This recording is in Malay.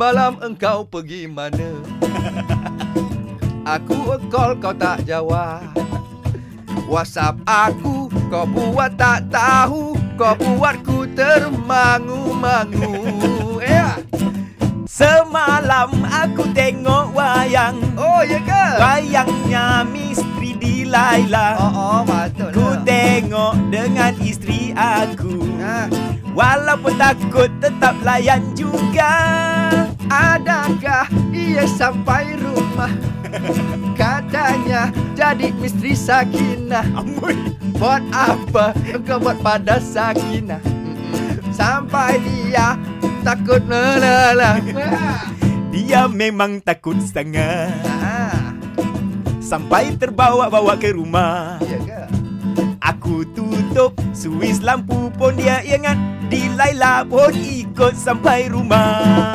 Semalam engkau pergi mana? Aku call kau tak jawab. WhatsApp aku kau buat tak tahu. Kau buatku termangu-mangu. Eh Semalam aku tengok wayang. Oh ya ke? Wayangnya misteri di Laila Oh, oh patut Ku tengok dengan isteri aku. Nah, Walaupun takut tetap layan juga Adakah ia sampai rumah? Katanya jadi misteri Sakinah Buat apa engkau buat pada Sakinah? Sampai dia takut lala. Dia memang takut sangat Ah, Sampai terbawa-bawa ke rumah ya? Aku tutup suis lampu pun dia ingat Di Laila pun ikut sampai rumah